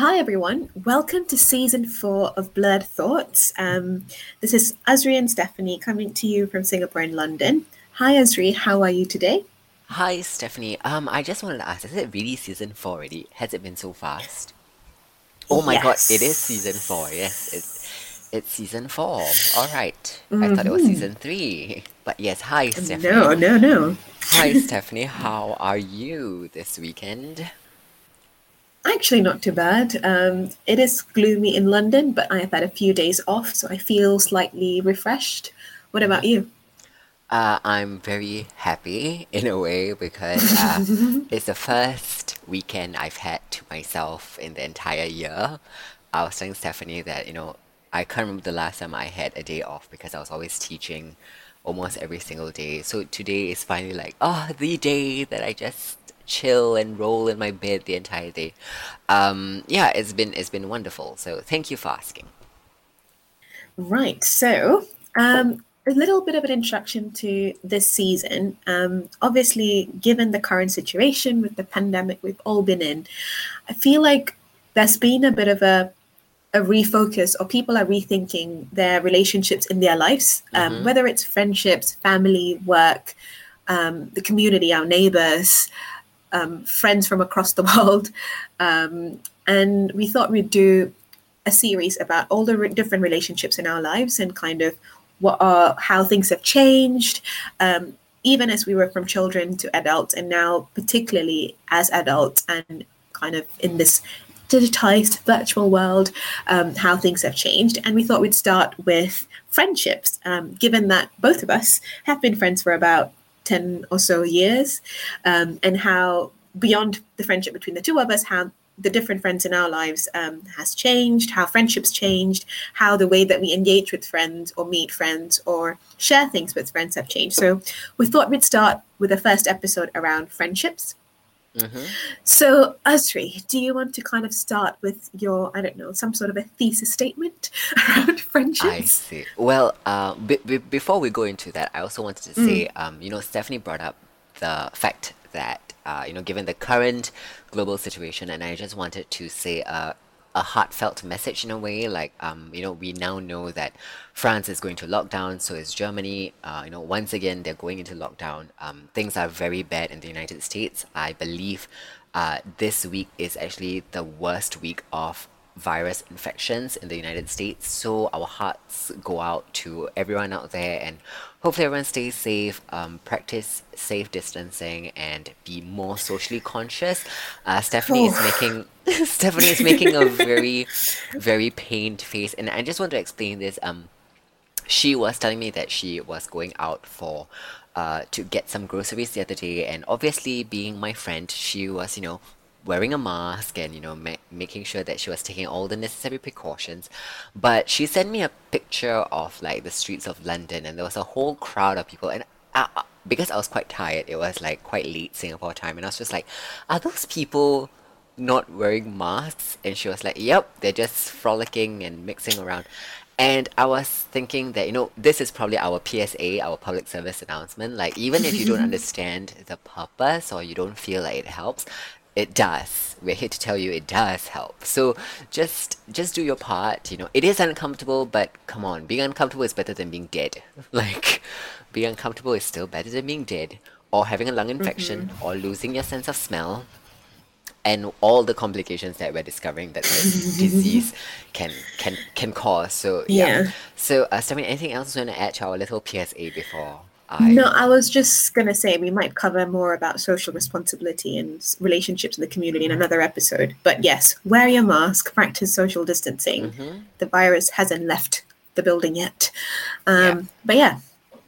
Hi, everyone. Welcome to season four of Blurred Thoughts. Um, this is Azri and Stephanie coming to you from Singapore and London. Hi, Azri. How are you today? Hi, Stephanie. Um, I just wanted to ask, is it really season four already? Has it been so fast? Oh my God, it is season four. Yes, it's it's season four. All right. I thought it was hmm season three. But yes, hi, Stephanie. No, no, no. Hi, Stephanie. How are you this weekend? Actually, not too bad. Um, it is gloomy in London, but I have had a few days off, so I feel slightly refreshed. What about you? Uh, I'm very happy in a way because uh, it's the first weekend I've had to myself in the entire year. I was telling Stephanie that, you know, I can't remember the last time I had a day off because I was always teaching almost every single day. So today is finally like, oh, the day that I just chill and roll in my bed the entire day. Um, yeah, it's been it's been wonderful. So thank you for asking. Right. So, um, a little bit of an introduction to this season. Um, obviously, given the current situation with the pandemic we've all been in, I feel like there's been a bit of a a refocus or people are rethinking their relationships in their lives, um, Mm-hmm. whether it's friendships, family, work, um, the community, our neighbors, um, friends from across the world. Um, and we thought we'd do a series about all the re- different relationships in our lives and kind of what are how things have changed um, even as we were from children to adults and now particularly as adults and kind of in this digitized virtual world um, how things have changed and we thought we'd start with friendships um, given that both of us have been friends for about 10 or so years um, and how beyond the friendship between the two of us how the different friends in our lives um, has changed how friendships changed how the way that we engage with friends or meet friends or share things with friends have changed. So we thought we'd start with the first episode around friendships Mm-hmm. so Azri, do you want to kind of start with your I don't know some sort of a thesis statement around friendship? I see. Well, uh, be be before we go into that, I also wanted to Mm, say, um, you know, Stephanie brought up the fact that, uh, you know, given the current global situation, and I just wanted to say a, a heartfelt message in a way, like, um, you know, we now know that France is going to lockdown, so is Germany. Uh, you know, once again, they're going into lockdown. Um, things are very bad in the United States. I believe, uh, this week is actually the worst week of virus infections in the United States. So our hearts go out to everyone out there, and hopefully everyone stays safe. Um, practice safe distancing and be more socially conscious. Uh, Stephanie is oh making Stephanie is making a very, very pained face, and I just want to explain this. Um, she was telling me that she was going out for uh to get some groceries the other day and obviously being my friend she was you know wearing a mask and you know ma- making sure that she was taking all the necessary precautions but she sent me a picture of like the streets of London and there was a whole crowd of people and I, because I was quite tired it was like quite late Singapore time and I was just like are those people not wearing masks and she was like yep they're just frolicking and mixing around. And I was thinking that you know this is probably our PSA our public service announcement. Like even if you don't understand the purpose or you don't feel like it helps it does. We're here to tell you it does help. So just just do your part you know. It is uncomfortable but come on being uncomfortable is better than being dead. Like being uncomfortable is still better than being dead. Or having a lung infection mm-hmm. or losing your sense of smell and all the complications that we're discovering that this disease can can can cause. So yeah. yeah So uh, Stephanie, anything else you want to add to our little PSA before No, I? I was just going to say we might cover more about social responsibility and relationships in the community in another episode. But yes, wear your mask, practice social distancing. Mm-hmm. The virus hasn't left the building yet. Yeah. Um, but yeah.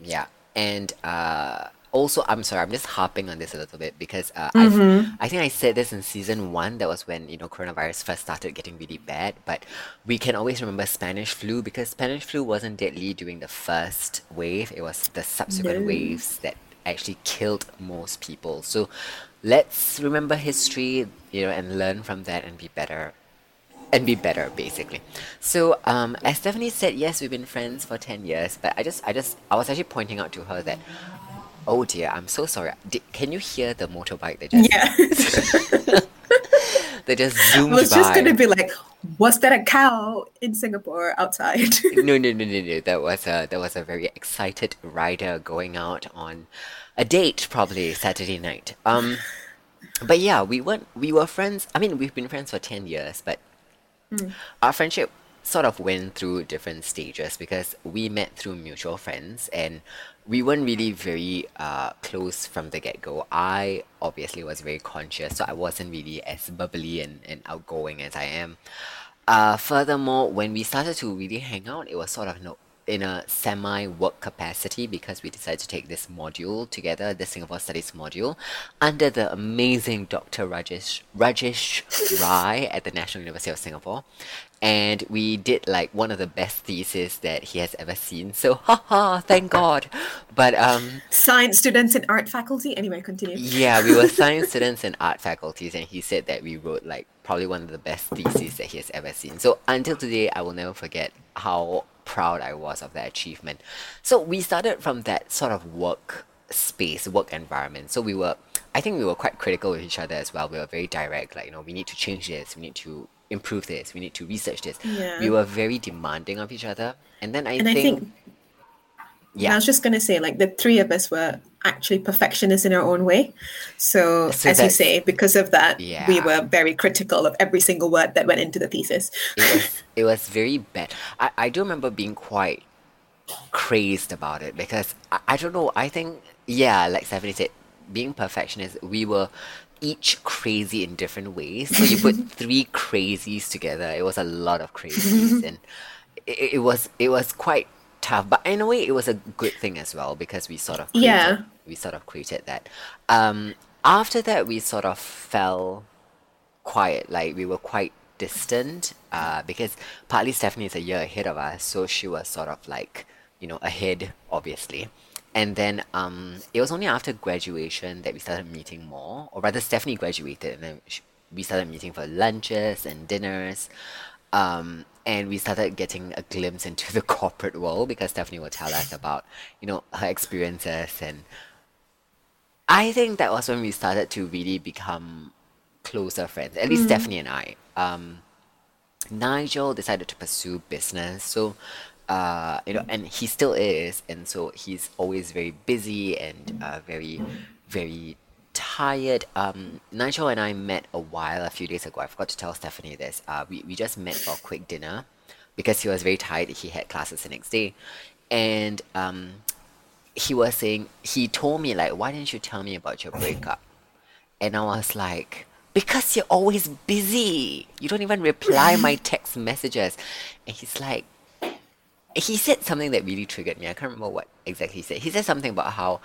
Yeah, and uh, also, I'm sorry, I'm just harping on this a little bit because uh, Mm-hmm. I think I said this in season one. That was when you know coronavirus first started getting really bad. But we can always remember Spanish flu because Spanish flu wasn't deadly during the first wave. It was the subsequent No. waves that actually killed most people. So let's remember history, you know, and learn from that and be better and be better basically so um as stephanie said yes we've been friends for 10 years but i just i just i was actually pointing out to her that oh dear i'm so sorry Did, can you hear the motorbike They just Yeah. they just zoomed. I was just by. gonna be like, was that a cow in Singapore outside? no, no, no, no, no. That was a that was a very excited rider going out on a date, probably Saturday night. Um, but yeah, we weren't we were friends. I mean, we've been friends for ten years, but our friendship sort of went through different stages because we met through mutual friends and we weren't really very uh, close from the get-go. I obviously was very conscious, so I wasn't really as bubbly and, and outgoing as I am. Uh, furthermore, when we started to really hang out, it was sort of no, in a semi-work capacity because we decided to take this module together, the Singapore Studies module, under the amazing Dr. Rajesh Rajesh Rai at the National University of Singapore. And we did like one of the best theses that he has ever seen. So haha, thank God. But um Science students in art faculty. Anyway, continue. yeah, we were science students in art faculties, and he said that we wrote like probably one of the best theses that he has ever seen. So until today, I will never forget how proud I was of that achievement. So we started from that sort of work space, work environment. So we were, I think we were quite critical with each other as well. We were very direct, like, you know, we need to change this, we need to improve this, we need to research this. Yeah. We were very demanding of each other. And then I And I think, yeah, I was just gonna say, like the three of us were actually perfectionists in our own way. So, So as you say, because of that, we were very critical of every single word that went into the thesis. it was it was very bad. I, I do remember being quite crazed about it because I, I don't know, I think yeah, like Stephanie said, being perfectionist, we were each crazy in different ways. So you put three crazies together, it was a lot of crazies and it, it was it was quite tough. But in a way it was a good thing as well because we sort of created, Yeah. we sort of created that. Um after that we sort of fell quiet, like we were quite distant, uh, because partly Stephanie is a year ahead of us, so she was sort of like, you know, ahead, obviously. And then um, it was only after graduation that we started meeting more, or rather, Stephanie graduated, and then we started meeting for lunches and dinners. Um, and we started getting a glimpse into the corporate world because Stephanie will tell us about, you know, her experiences and I think that was when we started to really become closer friends. At least Stephanie and I. Um, Nigel decided to pursue business, so uh, you know, and he still is, and so he's always very busy and uh, very, very tired. Um, Nigel and I met a while, a few days ago. I forgot to tell Stephanie this. Uh, we we just met for a quick dinner because he was very tired. He had classes the next day, and um, he was saying he told me like, why didn't you tell me about your breakup? And I was like, because you're always busy. You don't even reply my text messages. And he's like, he said something that really triggered me. I can't remember what exactly he said. He said something about how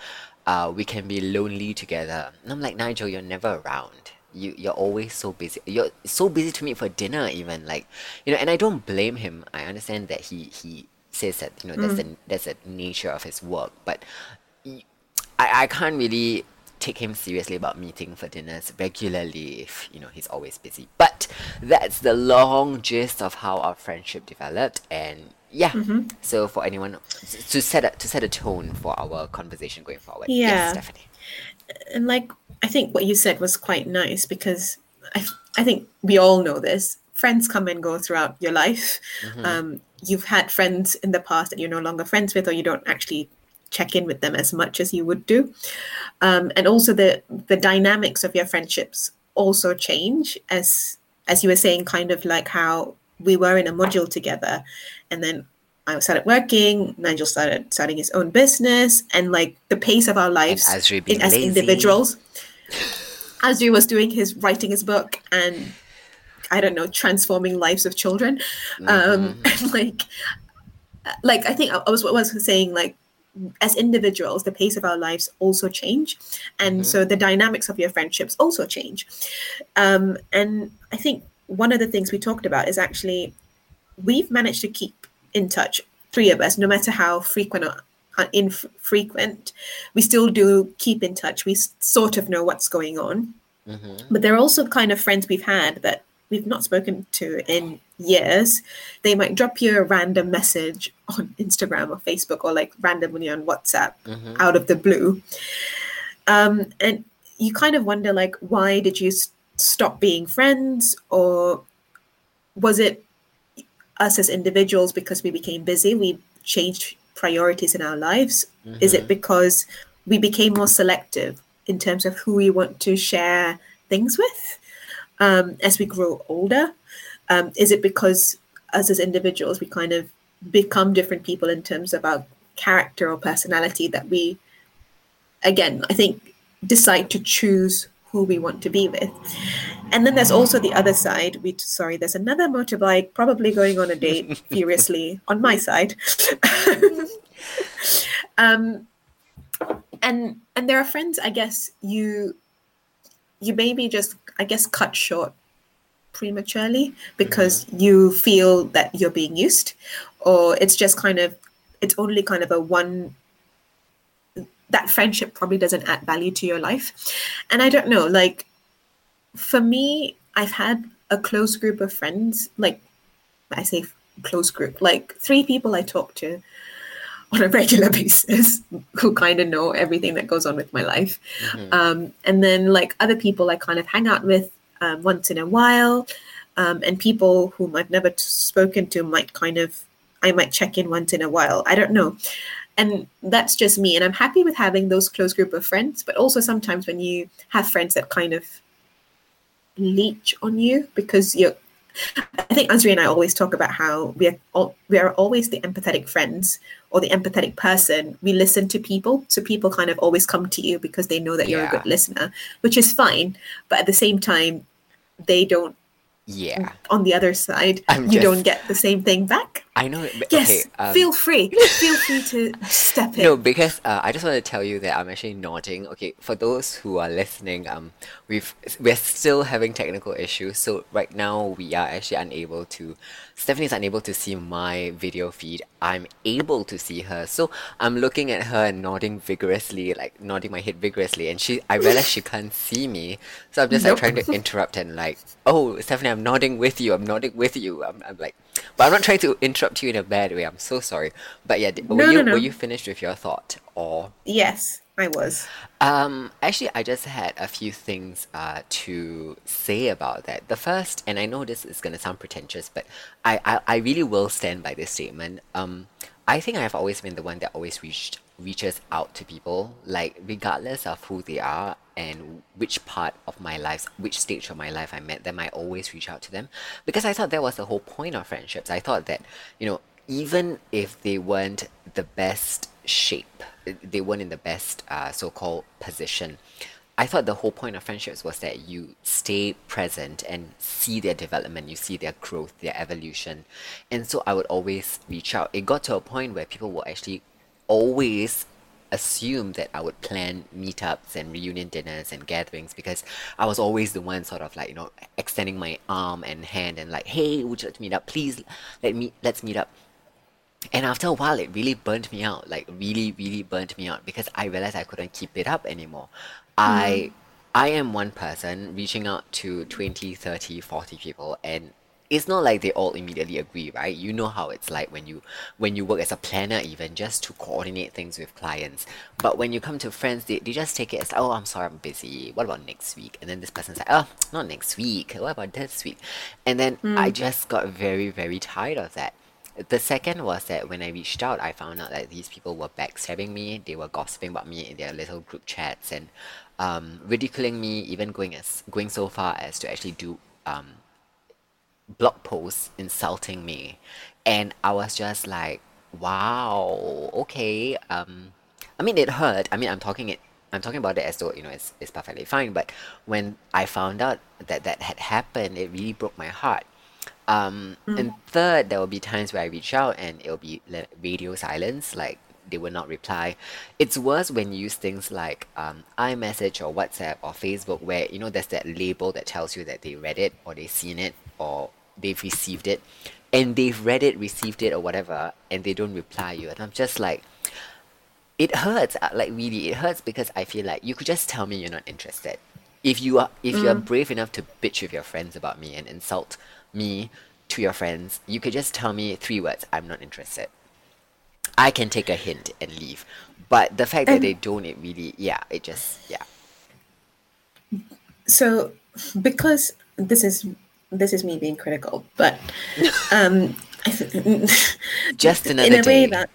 uh, we can be lonely together. And I'm like, Nigel, you're never around. You you're always so busy. You're so busy to meet for dinner, even like, you know. And I don't blame him. I understand that he he says that you know that's the that's the nature of his work. But I I can't really take him seriously about meeting for dinners regularly if you know he's always busy. But that's the long gist of how our friendship developed and yeah. So for anyone to set a, to set a tone for our conversation going forward. Yeah. Yes, Stephanie. and like I think what you said was quite nice because I I think we all know this. Friends come and go throughout your life. Um, you've had friends in the past that you're no longer friends with, or you don't actually check in with them as much as you would do. Um, and also the the dynamics of your friendships also change as as you were saying, kind of like how we were in a module together, and then I started working. Nigel started starting his own business, and like the pace of our lives Azri in- as individuals. Azri was doing his writing his book and I don't know transforming lives of children, um, and like like I think I was what was saying like as individuals the pace of our lives also change. And so the dynamics of your friendships also change. Um, and i think one of the things we talked about is actually we've managed to keep in touch three of us no matter how frequent or infrequent we still do keep in touch we sort of know what's going on hmm but they're also kind of friends we've had that we've not spoken to in years. They might drop you a random message on Instagram or Facebook or like randomly on WhatsApp hmm out of the blue. Um, and you kind of wonder like, why did you s- stop being friends or was it us as individuals because we became busy we changed priorities in our lives mm-hmm. is it mm-hmm. because we became more selective in terms of who we want to share things with um, as we grow older um, is it because us as individuals we kind of become different people in terms of our character or personality that we again i think decide to choose who we want to be with. And then there's also the other side. We sorry, there's another motorbike probably going on a date furiously on my side. um, and and there are friends, I guess you you maybe just I guess cut short prematurely because mm-hmm. you feel that you're being used, or it's just kind of it's only kind of a one that friendship probably doesn't add value to your life. And I don't know, like for me, I've had a close group of friends, like I say close group, like three people I talk to on a regular basis who kind of know everything that goes on with my life. Mm-hmm. Um, and then like other people I kind of hang out with um, once in a while. Um, and people whom I've never t- spoken to might kind of, I might check in once in a while. I don't know and that's just me and i'm happy with having those close group of friends but also sometimes when you have friends that kind of leech on you because you're I think Azri and I always talk about how we are all, we are always the empathetic friends or the empathetic person. We listen to people, so people kind of always come to you because they know that you're a good listener, which is fine. But at the same time, they don't yeah on the other side I'm you just, don't get the same thing back i know but, yes okay, um, feel free feel free to step in no because uh, i just want to tell you that i'm actually nodding okay for those who are listening um we've we're still having technical issues so right now we are actually unable to Stephanie's unable to see my video feed. I'm able to see her. So I'm looking at her and nodding vigorously, like nodding my head vigorously. And she, I realize she can't see me. So I'm just nope. like trying to interrupt and like, oh, Stephanie, I'm nodding with you. I'm nodding with you. I'm, I'm like, but I'm not trying to interrupt you in a bad way. I'm so sorry. But yeah, were, no, you, no, no. were you finished with your thought? Or Yes. I was. Um, actually, I just had a few things uh, to say about that. The first, and I know this is going to sound pretentious, but I, I, I really will stand by this statement. Um, I think I've always been the one that always reached reaches out to people, like regardless of who they are and which part of my life, which stage of my life I met them, I always reach out to them because I thought that was the whole point of friendships. I thought that you know even if they weren't the best shape, they weren't in the best uh, so-called position. I thought the whole point of friendships was that you stay present and see their development, you see their growth, their evolution. And so I would always reach out. It got to a point where people will actually always assume that I would plan meetups and reunion dinners and gatherings because I was always the one sort of like, you know, extending my arm and hand and like, hey, would you like to meet up? Please let me let's meet up. And after a while, it really burnt me out, like really, really burnt me out because I realized I couldn't keep it up anymore. I mm. I am one person reaching out to 20, 30, 40 people and it's not like they all immediately agree, right? You know how it's like when you when you work as a planner even just to coordinate things with clients. But when you come to friends, they, they just take it as oh I'm sorry I'm busy. What about next week? And then this person's like, Oh, not next week. What about this week? And then mm. I just got very, very tired of that. The second was that when I reached out, I found out that these people were backstabbing me. They were gossiping about me in their little group chats and um, ridiculing me, even going as going so far as to actually do um, blog posts insulting me, and I was just like, wow, okay. Um, I mean, it hurt. I mean, I'm talking it. I'm talking about it as though you know it's, it's perfectly fine. But when I found out that that had happened, it really broke my heart um, mm. And third, there will be times where I reach out and it'll be radio silence, like they will not reply. It's worse when you use things like um, iMessage or WhatsApp or Facebook, where you know there's that label that tells you that they read it or they've seen it or they've received it, and they've read it, received it, or whatever, and they don't reply you. And I'm just like, it hurts. Uh, like really, it hurts because I feel like you could just tell me you're not interested. If you are, if mm. you are brave enough to bitch with your friends about me and insult me to your friends, you could just tell me three words I'm not interested. I can take a hint and leave. But the fact that they don't, it really, yeah, it just, yeah. So because this is this is me being critical, but um, I th- Just another in a way day. that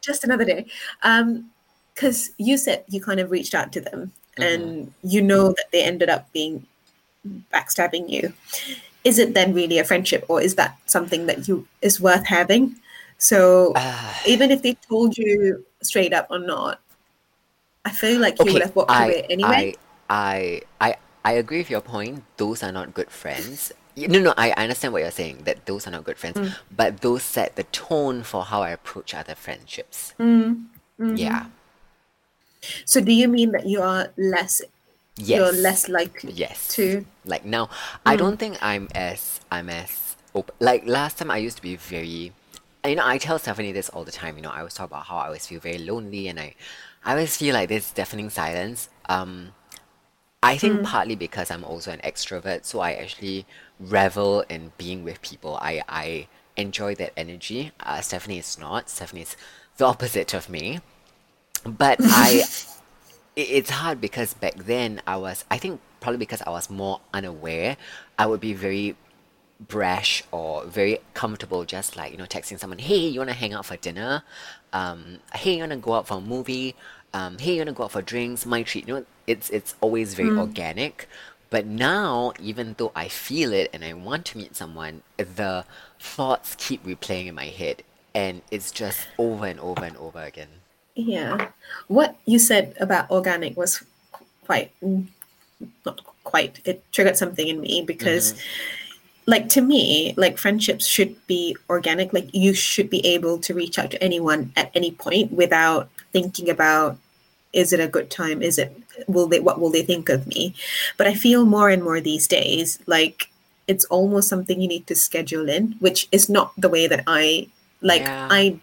just another day. Um, because you said you kind of reached out to them and you know that they ended up being backstabbing you. Is it then really a friendship, or is that something that you is worth having? So Ah. even if they told you straight up or not, I feel like you would have walked away anyway. I, I, I, I agree with your point. Those are not good friends. No, no, I I understand what you're saying, that those are not good friends, Mm. but those set the tone for how I approach other friendships. Mm, mhm. Yeah. So do you mean that you are less yes. you're less likely Yes. to Like now, I Mm. don't think I'm as I'm as open. Like last time, I used to be very. You know, I tell Stephanie this all the time. You know, I always talk about how I always feel very lonely, and I, I always feel like this deafening silence. Um, I think Mm. partly because I'm also an extrovert, so I actually revel in being with people. I I enjoy that energy. Uh, Stephanie is not. Stephanie is the opposite of me. But I it- it's hard because back then I was I think probably because I was more unaware, I would be very brash or very comfortable just like, you know, texting someone, hey, you wanna hang out for dinner? Um, hey, you wanna go out for a movie? Um, hey, you wanna go out for drinks? My treat. You know, it's it's always very Mm. organic. But now, even though I feel it and I want to meet someone, the thoughts keep replaying in my head and it's just over and over and over again. Yeah. What you said about organic was quite, not quite, it triggered something in me because, like, to me, like, friendships should be organic. Like, you should be able to reach out to anyone at any point without thinking about, is it a good time? Is it, will they, what will they think of me? But I feel more and more these days, like, it's almost something you need to schedule in, which is not the way that I, like, Yeah. I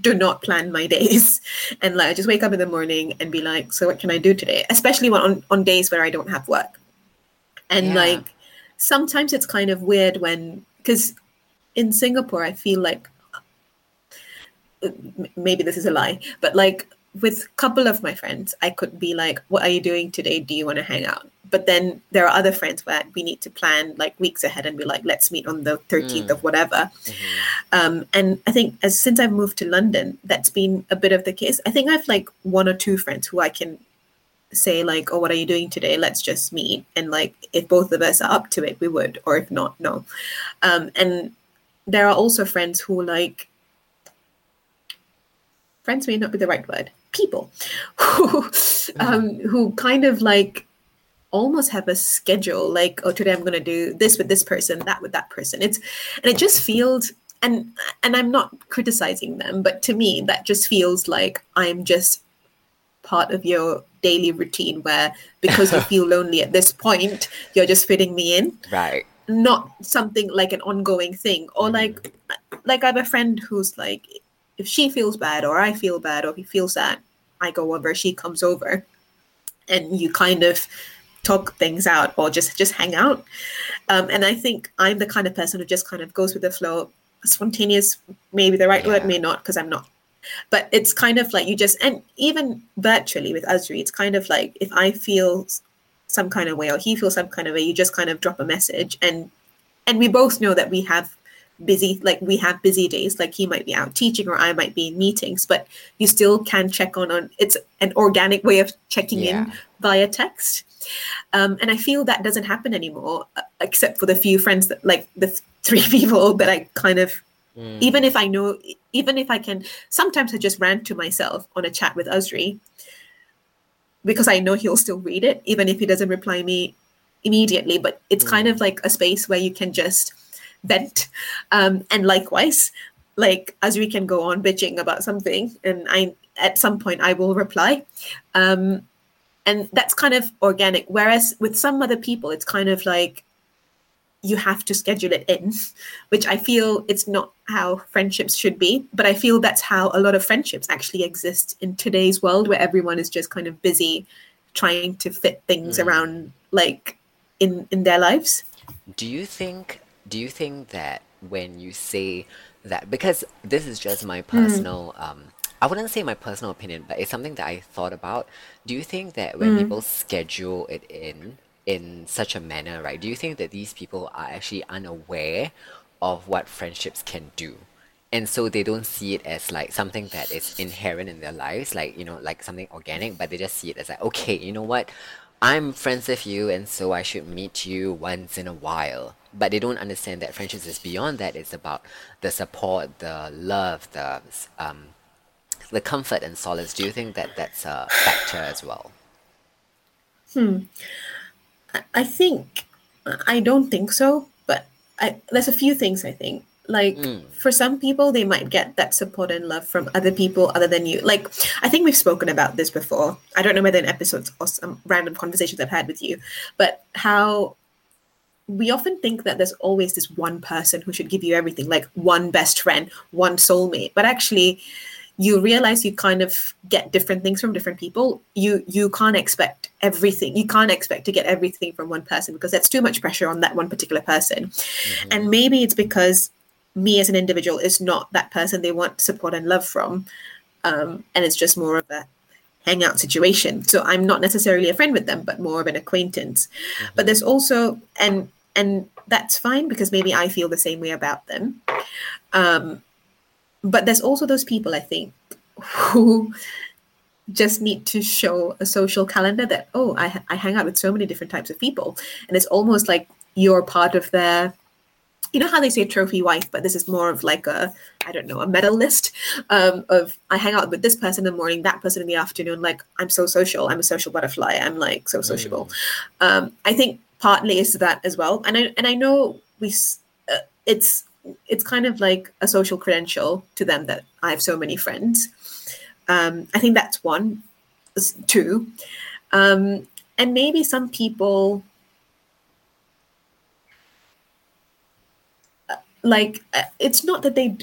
do not plan my days and like I just wake up in the morning and be like, so what can I do today? Especially when on, on days where I don't have work. And Yeah. like sometimes it's kind of weird when because in Singapore I feel like maybe this is a lie, but like with a couple of my friends, I could be like, What are you doing today? Do you want to hang out? But then there are other friends where we need to plan like weeks ahead and be like, let's meet on the 13th Mm. of whatever. Mhm. Um, and I think as since I've moved to London, that's been a bit of the case. I think I've like one or two friends who I can say like, "Oh, what are you doing today? Let's just meet." And like, if both of us are up to it, we would, or if not, no. Um, and there are also friends who like friends may not be the right word. People who um, who kind of like almost have a schedule like oh today i'm going to do this with this person that with that person it's and it just feels and and i'm not criticizing them but to me that just feels like i'm just part of your daily routine where because you feel lonely at this point you're just fitting me in? Right. not something like an ongoing thing or like like i have a friend who's like if she feels bad or i feel bad or he feels sad i go over she comes over and you kind of talk things out or just just hang out. Um, and i think i'm the kind of person who just kind of goes with the flow. Spontaneous maybe the right word may not because i'm not but it's kind of like you just and even virtually with Azri, it's kind of like if I feel some kind of way or he feels some kind of way, you just kind of drop a message and and we both know that we have busy like we have busy days like he might be out teaching or I might be in meetings but you still can check on on it's an organic way of checking Yeah. in via text um, and I feel that doesn't happen anymore uh, except for the few friends that like the three people that I kind of Mm. even if I know, even if I can, sometimes I just rant to myself on a chat with Azri because I know he'll still read it, even if he doesn't reply me immediately. But it's kind of like a space where you can just vent. Um, and likewise, like Azri can go on bitching about something, and I at some point I will reply. Um, and that's kind of organic. Whereas with some other people, it's kind of like you have to schedule it in, which I feel it's not how friendships should be. But I feel that's how a lot of friendships actually exist in today's world where everyone is just kind of busy trying to fit things Mm. around like in in their lives. Do you think do you think that when you say that because this is just my personal um I wouldn't say my personal opinion, but it's something that I thought about. Do you think that when Mm. people schedule it in, in such a manner, right? Do you think that these people are actually unaware of what friendships can do? And so they don't see it as like something that is inherent in their lives, like, you know, like something organic, but they just see it as like, okay, you know what? I'm friends with you, and so I should meet you once in a while. But they don't understand that friendships is beyond that. It's about the support, the love, the um, the comfort and solace. Do you think that that's a factor as well? I- I think I don't think so, but I, there's a few things I think. Like Mm. for some people, they might get that support and love from other people other than you. Like I think we've spoken about this before. I don't know whether in episodes or some random conversations I've had with you, but how we often think that there's always this one person who should give you everything, like one best friend, one soulmate. But actually, you realize you kind of get different things from different people. You you can't expect everything. You can't expect to get everything from one person because that's too much pressure on that one particular person. Mm-hmm. And maybe it's because me as an individual is not that person they want support and love from, um, and it's just more of a hangout situation. So I'm not necessarily a friend with them, but more of an acquaintance. But there's also and and that's fine because maybe I feel the same way about them. Um, but there's also those people I think who just need to show a social calendar that oh I, I hang out with so many different types of people. And it's almost like you're part of their you know how they say trophy wife but this is more of like a i don't know a medal list um, of i hang out with this person in the morning that person in the afternoon like i'm so social i'm a social butterfly i'm like so sociable. Um, i think partly is that as well. And i and i know we uh, it's it's kind of like a social credential to them that i have so many friends. Um, i think that's one two. Um, and maybe some people like uh, it's not that they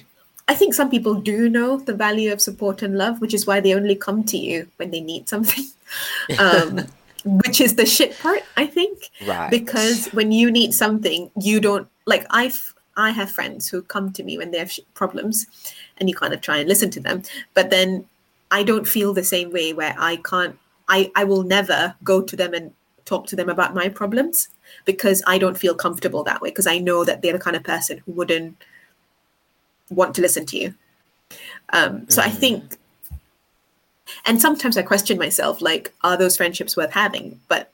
I think some people do know the value of support and love which is why they only come to you when they need something. Um which is the shit part i think. Right. because when you need something you don't like i've i have friends who come to me when they have problems and you kind of try and listen to them but then i don't feel the same way where i can't i i will never go to them and talk to them about my problems because i don't feel comfortable that way because i know that they're the kind of person who wouldn't want to listen to you um so i think and sometimes I question myself, like, are those friendships worth having? But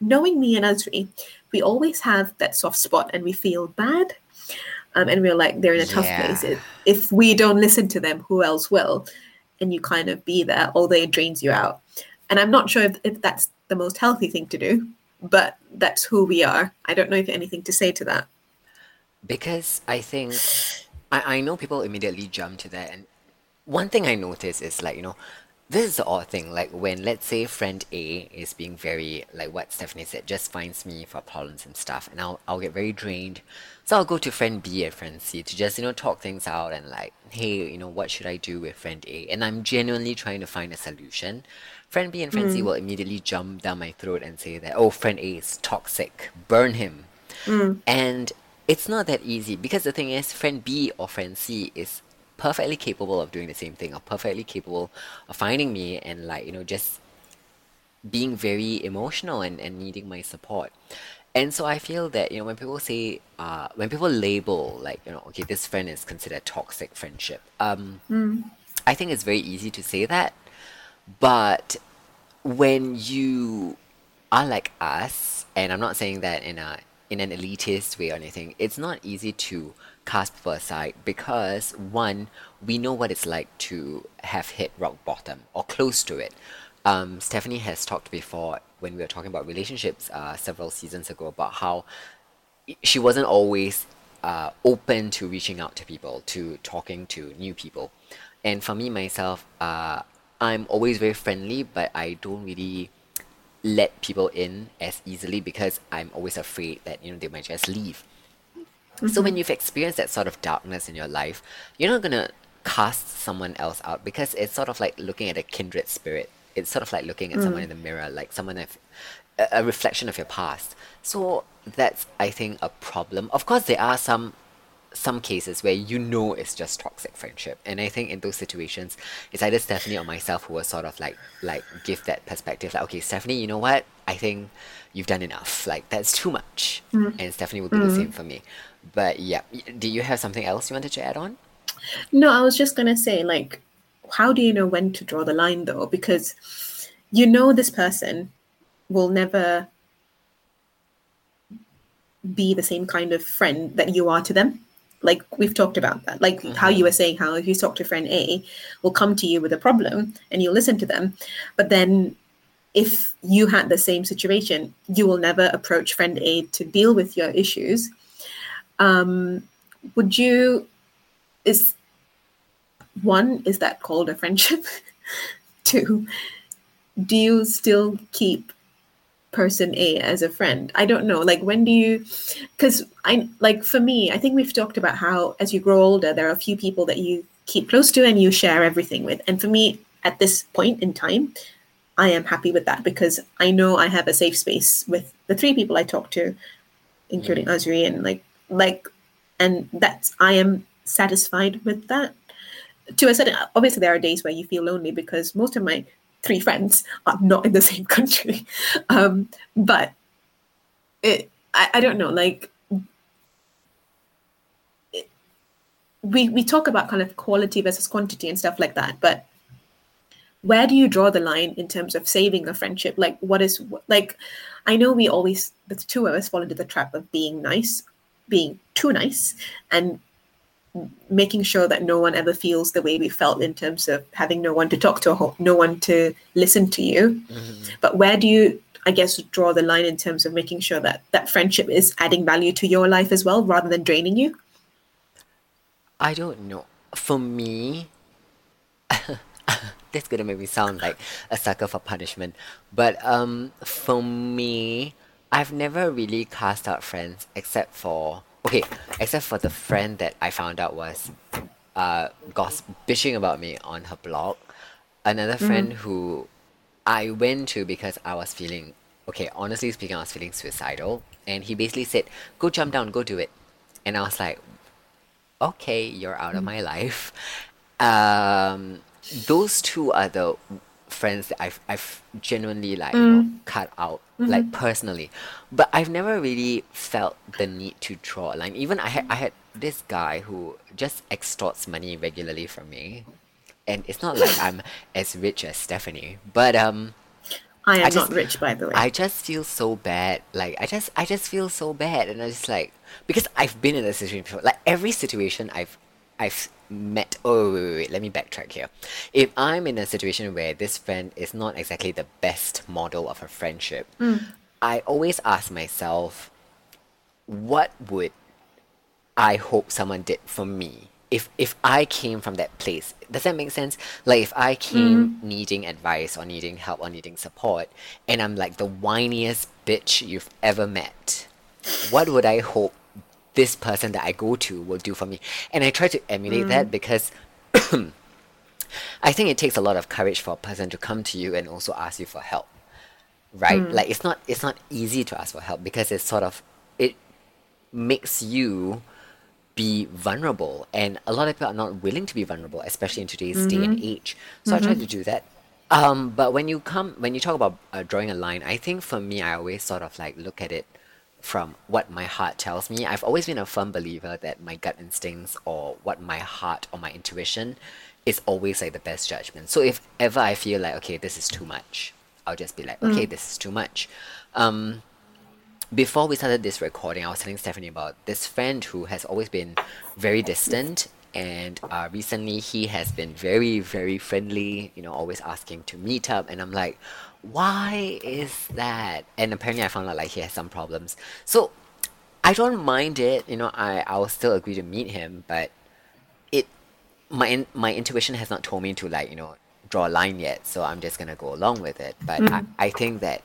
knowing me and Azri, we always have that soft spot and we feel bad. Um, and we're like, they're in a tough place. Yeah. If- If we don't listen to them, who else will? And you kind of be there, although it drains you out. And I'm not sure if, if that's the most healthy thing to do, but that's who we are. I don't know if you have anything to say to that. Because I think I, I know people immediately jump to that and one thing I notice is like, you know, this is the odd thing, like when let's say friend A is being very like what Stephanie said, just finds me for problems and stuff and I'll I'll get very drained. So I'll go to friend B and friend C to just, you know, talk things out and like, hey, you know, what should I do with friend A? And I'm genuinely trying to find a solution. Friend B and friend C mm. will immediately jump down my throat and say that, oh, friend A is toxic, burn him. Mm. And it's not that easy because the thing is, friend B or friend C is perfectly capable of doing the same thing or perfectly capable of finding me and like, you know, just being very emotional and, and needing my support. And so I feel that, you know, when people say, uh, when people label, like, you know, okay, this friend is considered toxic friendship, um, I think it's very easy to say that. But when you are like us, and I'm not saying that in a in an elitist way or anything, it's not easy to cast people aside because one, we know what it's like to have hit rock bottom or close to it. Um, Stephanie has talked before when we were talking about relationships uh, several seasons ago about how she wasn't always uh, open to reaching out to people, to talking to new people. And for me myself, uh, I'm always very friendly, but I don't really let people in as easily because I'm always afraid that you know they might just leave. So when you've experienced that sort of darkness in your life, you're not gonna cast someone else out because it's sort of like looking at a kindred spirit. It's sort of like looking at someone in the mirror, like someone of a, a reflection of your past. So that's I think a problem. Of course, there are some some cases where you know it's just toxic friendship. And i think in those situations it's either stephanie or myself who will sort of like like give that perspective like okay stephanie you know what? I think you've done enough. Like that's too much. Mm. and stephanie will do the same for me. But yeah. Do you have something else you wanted to add on? No, I was just gonna say, like, how do you know when to draw the line though? Because you know this person will never be the same kind of friend that you are to them. Like we've talked about that. Like how you were saying how if you talk to friend A, will come to you with a problem and you listen to them. But then if you had the same situation, you will never approach friend A to deal with your issues. Um, would you is one is that called a friendship. Two do you still keep person a as a friend? I don't know. Like when do you because i like for me i think we've talked about how as you grow older there are a few people that you keep close to and you share everything with. And for me at this point in time i am happy with that because i know i have a safe space with the three people i talk to including mm. Azri and like like and that's I am satisfied with that. To a certain obviously there are days where you feel lonely because most of my three friends are not in the same country. Um, but it I, I don't know, like we we talk about kind of quality versus quantity and stuff like that, but where do you draw the line in terms of saving a friendship? Like, what is like? I know we always the two of us fall into the trap of being nice, being too nice, and making sure that no one ever feels the way we felt in terms of having no one to talk to, no one to listen to you. But where do you, I guess, draw the line in terms of making sure that that friendship is adding value to your life as well, rather than draining you? I don't know. For me, that's gonna make me sound like a sucker for punishment. But um, for me, I've never really cast out friends except for okay, except for the friend that I found out was uh goss bitching about me on her blog. Another friend who I went to because I was feeling okay, honestly speaking, I was feeling suicidal. And he basically said, Go jump down, go do it. And I was like, okay, you're out of my life. Um, those two are the friends that I've I've genuinely like you know cut out like personally, but I've never really felt the need to draw a line. Even I had I had this guy who just extorts money regularly from me, and it's not like I'm as rich as Stephanie, but um. I am I just- not rich, by the way. I just feel so bad. Like I just I just feel so bad and I just like because I've been in a situation before. Like every situation I've I've met oh wait, wait, wait, let me backtrack here. If I'm in a situation where this friend is not exactly the best model of a friendship, hmm. I always ask myself, what would I hope someone did for me. If if I came from that place, does that make sense? Like if I came hmm. needing advice or needing help or needing support, and I'm like the whiniest bitch you've ever met, what would I hope this person that I go to will do for me? And I try to emulate that because I think it takes a lot of courage for a person to come to you and also ask you for help. Right? Like it's not it's not easy to ask for help because it's sort of it makes you be vulnerable and a lot of people are not willing to be vulnerable especially in today's day and age so i try to do that um, but when you come when you talk about uh, drawing a line i think for me i always sort of like look at it from what my heart tells me. I've always been a firm believer that my gut instincts or what my heart or my intuition is always like the best judgment. So if ever i feel like okay this is too much i'll just be like okay this is too much. Um, before we started this recording, I was telling Stephanie about this friend who has always been very distant, and uh, recently he has been very, very friendly. You know, always asking to meet up, and I'm like, why is that? And apparently, I found out like he has some problems. So I don't mind it. You know, I I will still agree to meet him, but it my in, my intuition has not told me to like you know draw a line yet. So I'm just gonna go along with it. But I, I think that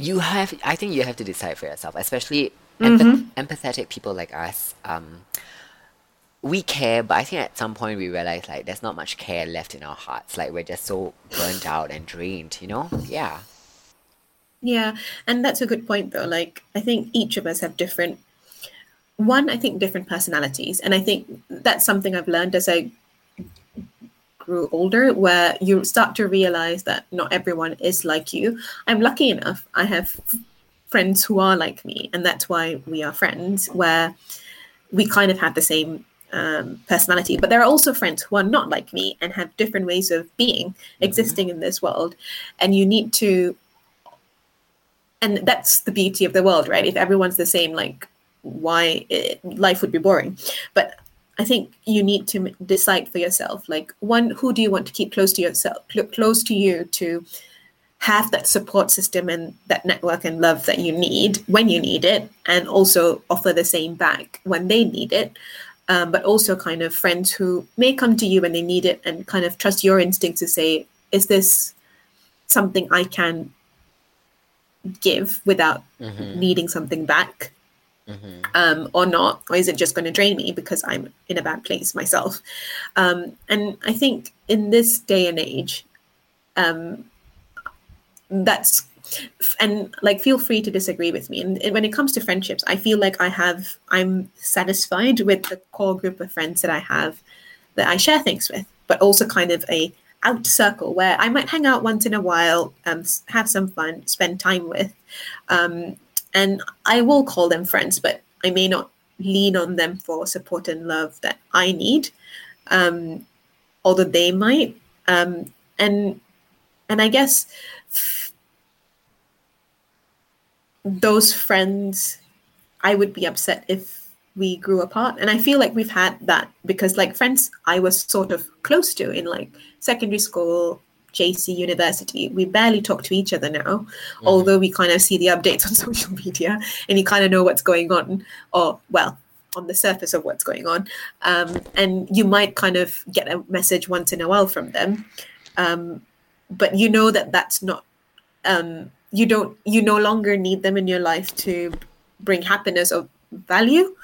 you have i think you have to decide for yourself especially empath- empathetic people like us um we care but i think at some point we realize like there's not much care left in our hearts like we're just so burned out and drained you know yeah Yeah, and that's a good point though. Like I think each of us have different one, I think different personalities. And I think that's something I've learned as I grew older, where you start to realize that not everyone is like you. I'm lucky enough, I have friends who are like me, and that's why we are friends, where we kind of have the same um, personality. But there are also friends who are not like me and have different ways of being, mm-hmm. existing in this world. And you need to, and that's the beauty of the world, right? If everyone's the same, like, why it, life would be boring. But I think you need to decide for yourself, like, one, who do you want to keep close to yourself, cl- close to you to have that support system and that network and love that you need when you need it, and also offer the same back when they need it um, but also kind of friends who may come to you when they need it and kind of trust your instinct to say, is this something I can give without mm-hmm. needing something back? Mm-hmm. Um, or not, or is it just going to drain me because I'm in a bad place myself? Um, and I think in this day and age, um, that's and like feel free to disagree with me. And, and, when it comes to friendships i feel like i have i'm satisfied with the core group of friends that i have that i share things with but also kind of a out circle where i might hang out once in a while um, have some fun spend time with um, and i will call them friends but i may not lean on them for support and love that i need um, although they might um, and and i guess those friends, I would be upset if we grew apart. And I feel like we've had that because, like, friends I was sort of close to in like secondary school, JC, university, we barely talk to each other now, mm-hmm. although we kind of see the updates on social media and you kind of know what's going on, or well, on the surface of what's going on. Um, and you might kind of get a message once in a while from them. Um, but you know that that's not um, you don't you no longer need them in your life to bring happiness or value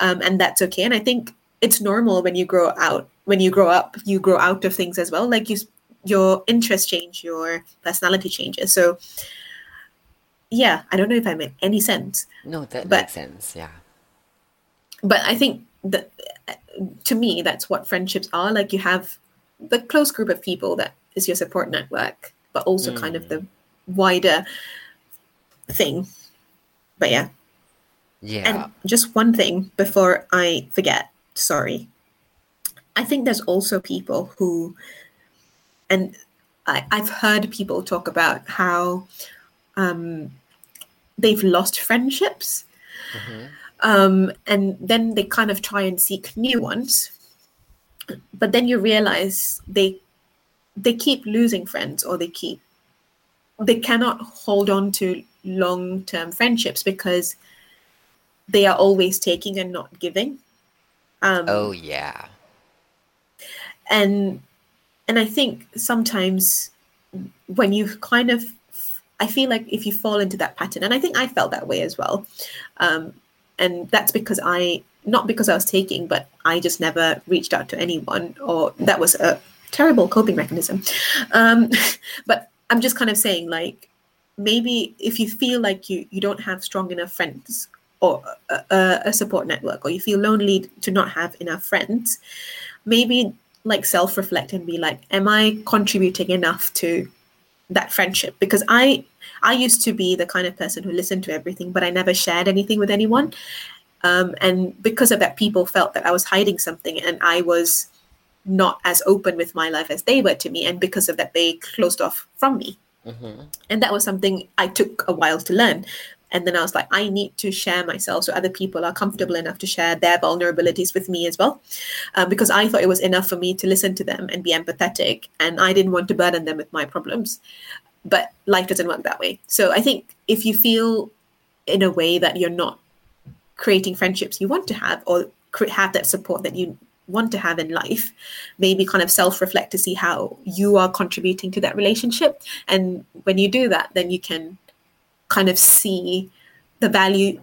um, and that's okay. And i think it's normal when you grow out when you grow up you grow out of things as well. Like you your interests change your personality changes. So yeah i don't know if i made any sense. No that but, makes sense yeah. but i think that to me that's what friendships are. Like you have the close group of people that is your support network but also mm. kind of the wider thing. But yeah. Yeah. And just one thing before I forget, sorry. I think there's also people who, and I, I've heard people talk about how um, they've lost friendships. Mm-hmm. Um, and then they kind of try and seek new ones. But then you realize they they keep losing friends or they keep they cannot hold on to long term friendships because they are always taking and not giving. Um, oh yeah. And and I think sometimes when you kind of I feel like if you fall into that pattern, and I think I felt that way as well. Um, and that's because I not because I was taking, but I just never reached out to anyone, or that was a terrible coping mechanism. Um, but I'm just kind of saying, like, maybe if you feel like you you don't have strong enough friends or a, a support network, or you feel lonely to not have enough friends, maybe like self reflect and be like, am I contributing enough to that friendship? Because I I used to be the kind of person who listened to everything, but I never shared anything with anyone. Um, and because of that, people felt that I was hiding something, and I was not as open with my life as they were to me and because of that they closed off from me. Mm-hmm. and that was something i took a while to learn. And then i was like i need to share myself so other people are comfortable enough to share their vulnerabilities with me as well. Um, because i thought it was enough for me to listen to them and be empathetic and i didn't want to burden them with my problems. But life doesn't work that way. So i think if you feel in a way that you're not creating friendships you want to have or have that support that you want to have in life maybe kind of self reflect to see how you are contributing to that relationship. And when you do that then you can kind of see the value.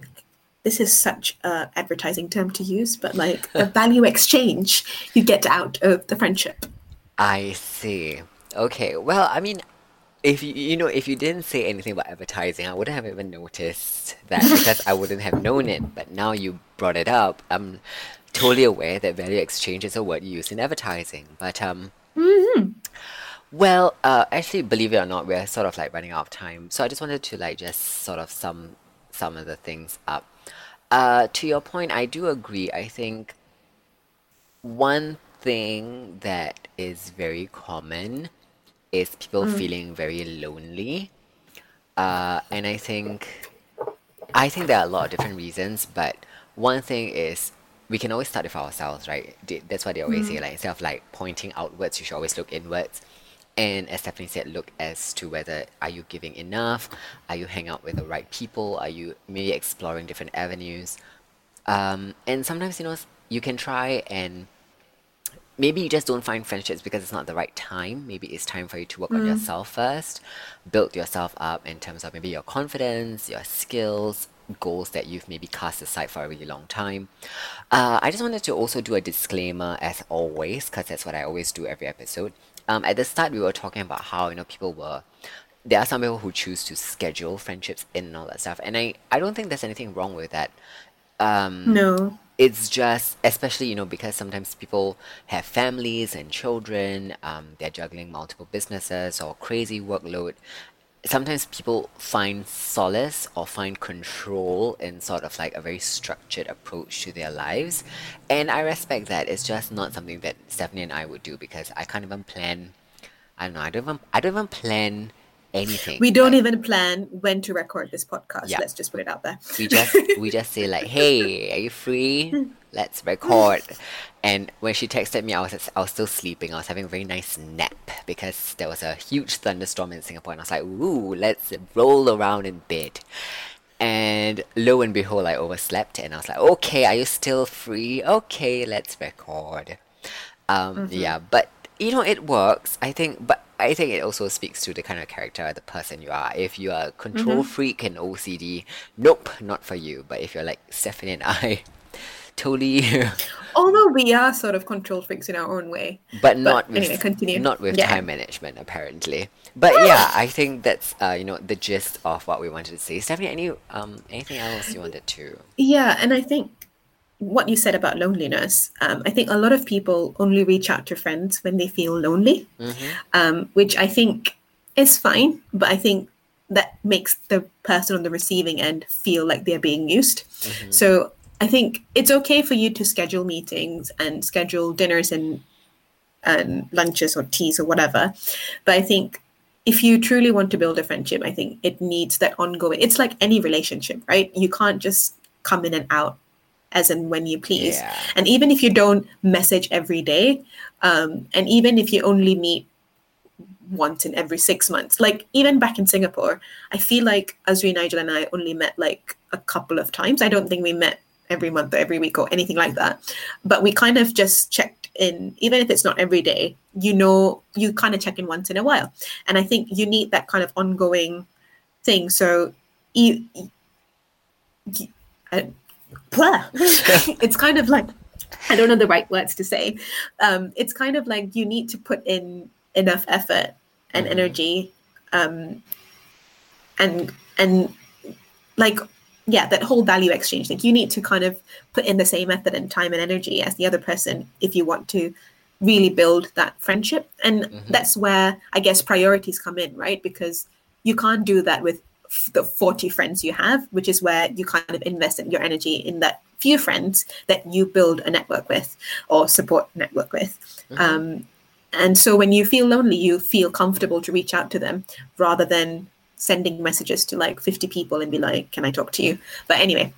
This is such a advertising term to use but like the value exchange you get out of the friendship. I see. Okay well i mean if you you know if you didn't say anything about advertising i wouldn't have even noticed that because i wouldn't have known it but now you brought it up. I'm totally aware that value exchange is a word used in advertising, but um, well, uh, actually, believe it or not, we're sort of like running out of time. So I just wanted to like just sort of sum some of the things up. Uh, to your point, I do agree. I think one thing that is very common is people feeling very lonely. Uh, and I think I think there are a lot of different reasons, but one thing is we can always start with ourselves, right? That's what they always say. Like instead of like pointing outwards, you should always look inwards. And as Stephanie said, look as to whether are you giving enough? Are you hang out with the right people? Are you maybe exploring different avenues? Um, and sometimes you know you can try and maybe you just don't find friendships because it's not the right time. Maybe it's time for you to work on yourself first, build yourself up in terms of maybe your confidence, your skills, goals that you've maybe cast aside for a really long time. Uh, I just wanted to also do a disclaimer as always, because that's what I always do every episode. Um, at the start, we were talking about how you know people were. There are some people who choose to schedule friendships in and all that stuff, and I I don't think there's anything wrong with that. Um, No. it's just especially you know because sometimes people have families and children um, they're juggling multiple businesses or crazy workload sometimes people find solace or find control in sort of like a very structured approach to their lives. And i respect that. It's just not something that stephanie and i would do because i can't even plan i don't know i don't even i don't even plan anything We don't like even plan when to record this podcast. yeah Let's just put it out there. we just we just say like, "Hey, are you free? Let's record." And when she texted me, I was I was still sleeping. I was having a very nice nap because there was a huge thunderstorm in Singapore, and I was like, "Ooh, let's roll around in bed." And lo and behold, I overslept, and I was like, "Okay, are you still free? Okay, let's record." Um, yeah, but you know, it works. I think, but I think it also speaks to the kind of character, the person you are. If you are a control freak and OCD, nope, not for you. But if you're like Stephanie and I, totally, Although we are sort of control freaks in our own way. but not But anyway, with continue. not with Yeah. time management apparently. But yeah, I think that's uh, you know the gist of what we wanted to say. Stephanie, any um anything else you wanted to? Yeah, and I think what you said about loneliness, um, I think a lot of people only reach out to friends when they feel lonely, Mm-hmm. um, which I think is fine, but I think that makes the person on the receiving end feel like they're being used. Mm-hmm. So I think it's okay for you to schedule meetings and schedule dinners and and lunches or teas or whatever. But I think if you truly want to build a friendship, I think it needs that ongoing. It's like any relationship, right? You can't just come in and out as and when you please. Yeah. And even if you don't message every day, um, and even if you only meet once in every six months, like even back in Singapore, I feel like Azri, Nigel, and I only met like a couple of times. I don't think we met every month or every week or anything like that. But we kind of just checked in, even if it's not every day, you know, you kind of check in once in a while. And I think you need that kind of ongoing thing. So you, you blah. it's kind of like I don't know the right words to say. Um, it's kind of like you need to put in enough effort and Mhm. energy, um, and and like yeah, that whole value exchange Like You need to kind of put in the same effort and time and energy as the other person if you want to really build that friendship. And Mhm. that's where I guess priorities come in, right? Because you can't do that with the 40 friends you have, which is where you kind of invest in your energy in that few friends that you build a network with or support network with. Mhm. Um, and so when you feel lonely, you feel comfortable to reach out to them rather than sending messages to like 50 people and be like, can I talk to you? But anyway,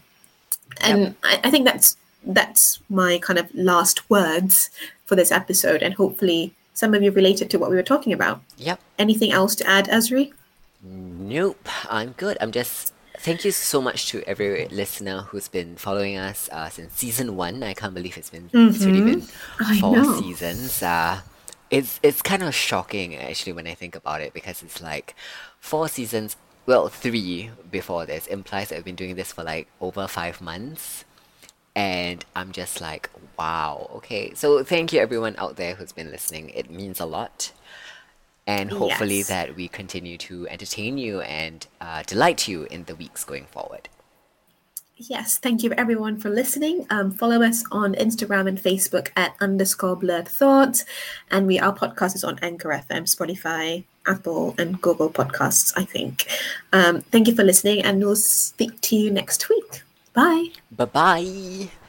and I, I think that's that's my kind of last words for this episode and hopefully some of you related to what we were talking about. Yep. Anything else to add, Azri? Nope, I'm good. I'm just. Thank you so much to every listener who's been following us uh, since season one. I can't believe it's been it's already been four seasons. Uh, it's it's kind of shocking actually when I think about it because it's like four seasons. Well, three before this implies that we've been doing this for like over five months. And I'm just like, wow, okay. So thank you everyone out there who's been listening. It means a lot and hopefully Yes. that we continue to entertain you and uh, delight you in the weeks going forward. yes, thank you everyone for listening. Um, follow us on Instagram and Facebook at underscore blurred thoughts. And we our podcast is on Anchor FM, Spotify, Apple, and Google Podcasts, I think. Um, thank you for listening, and we'll speak to you next week. Bye. Bye bye.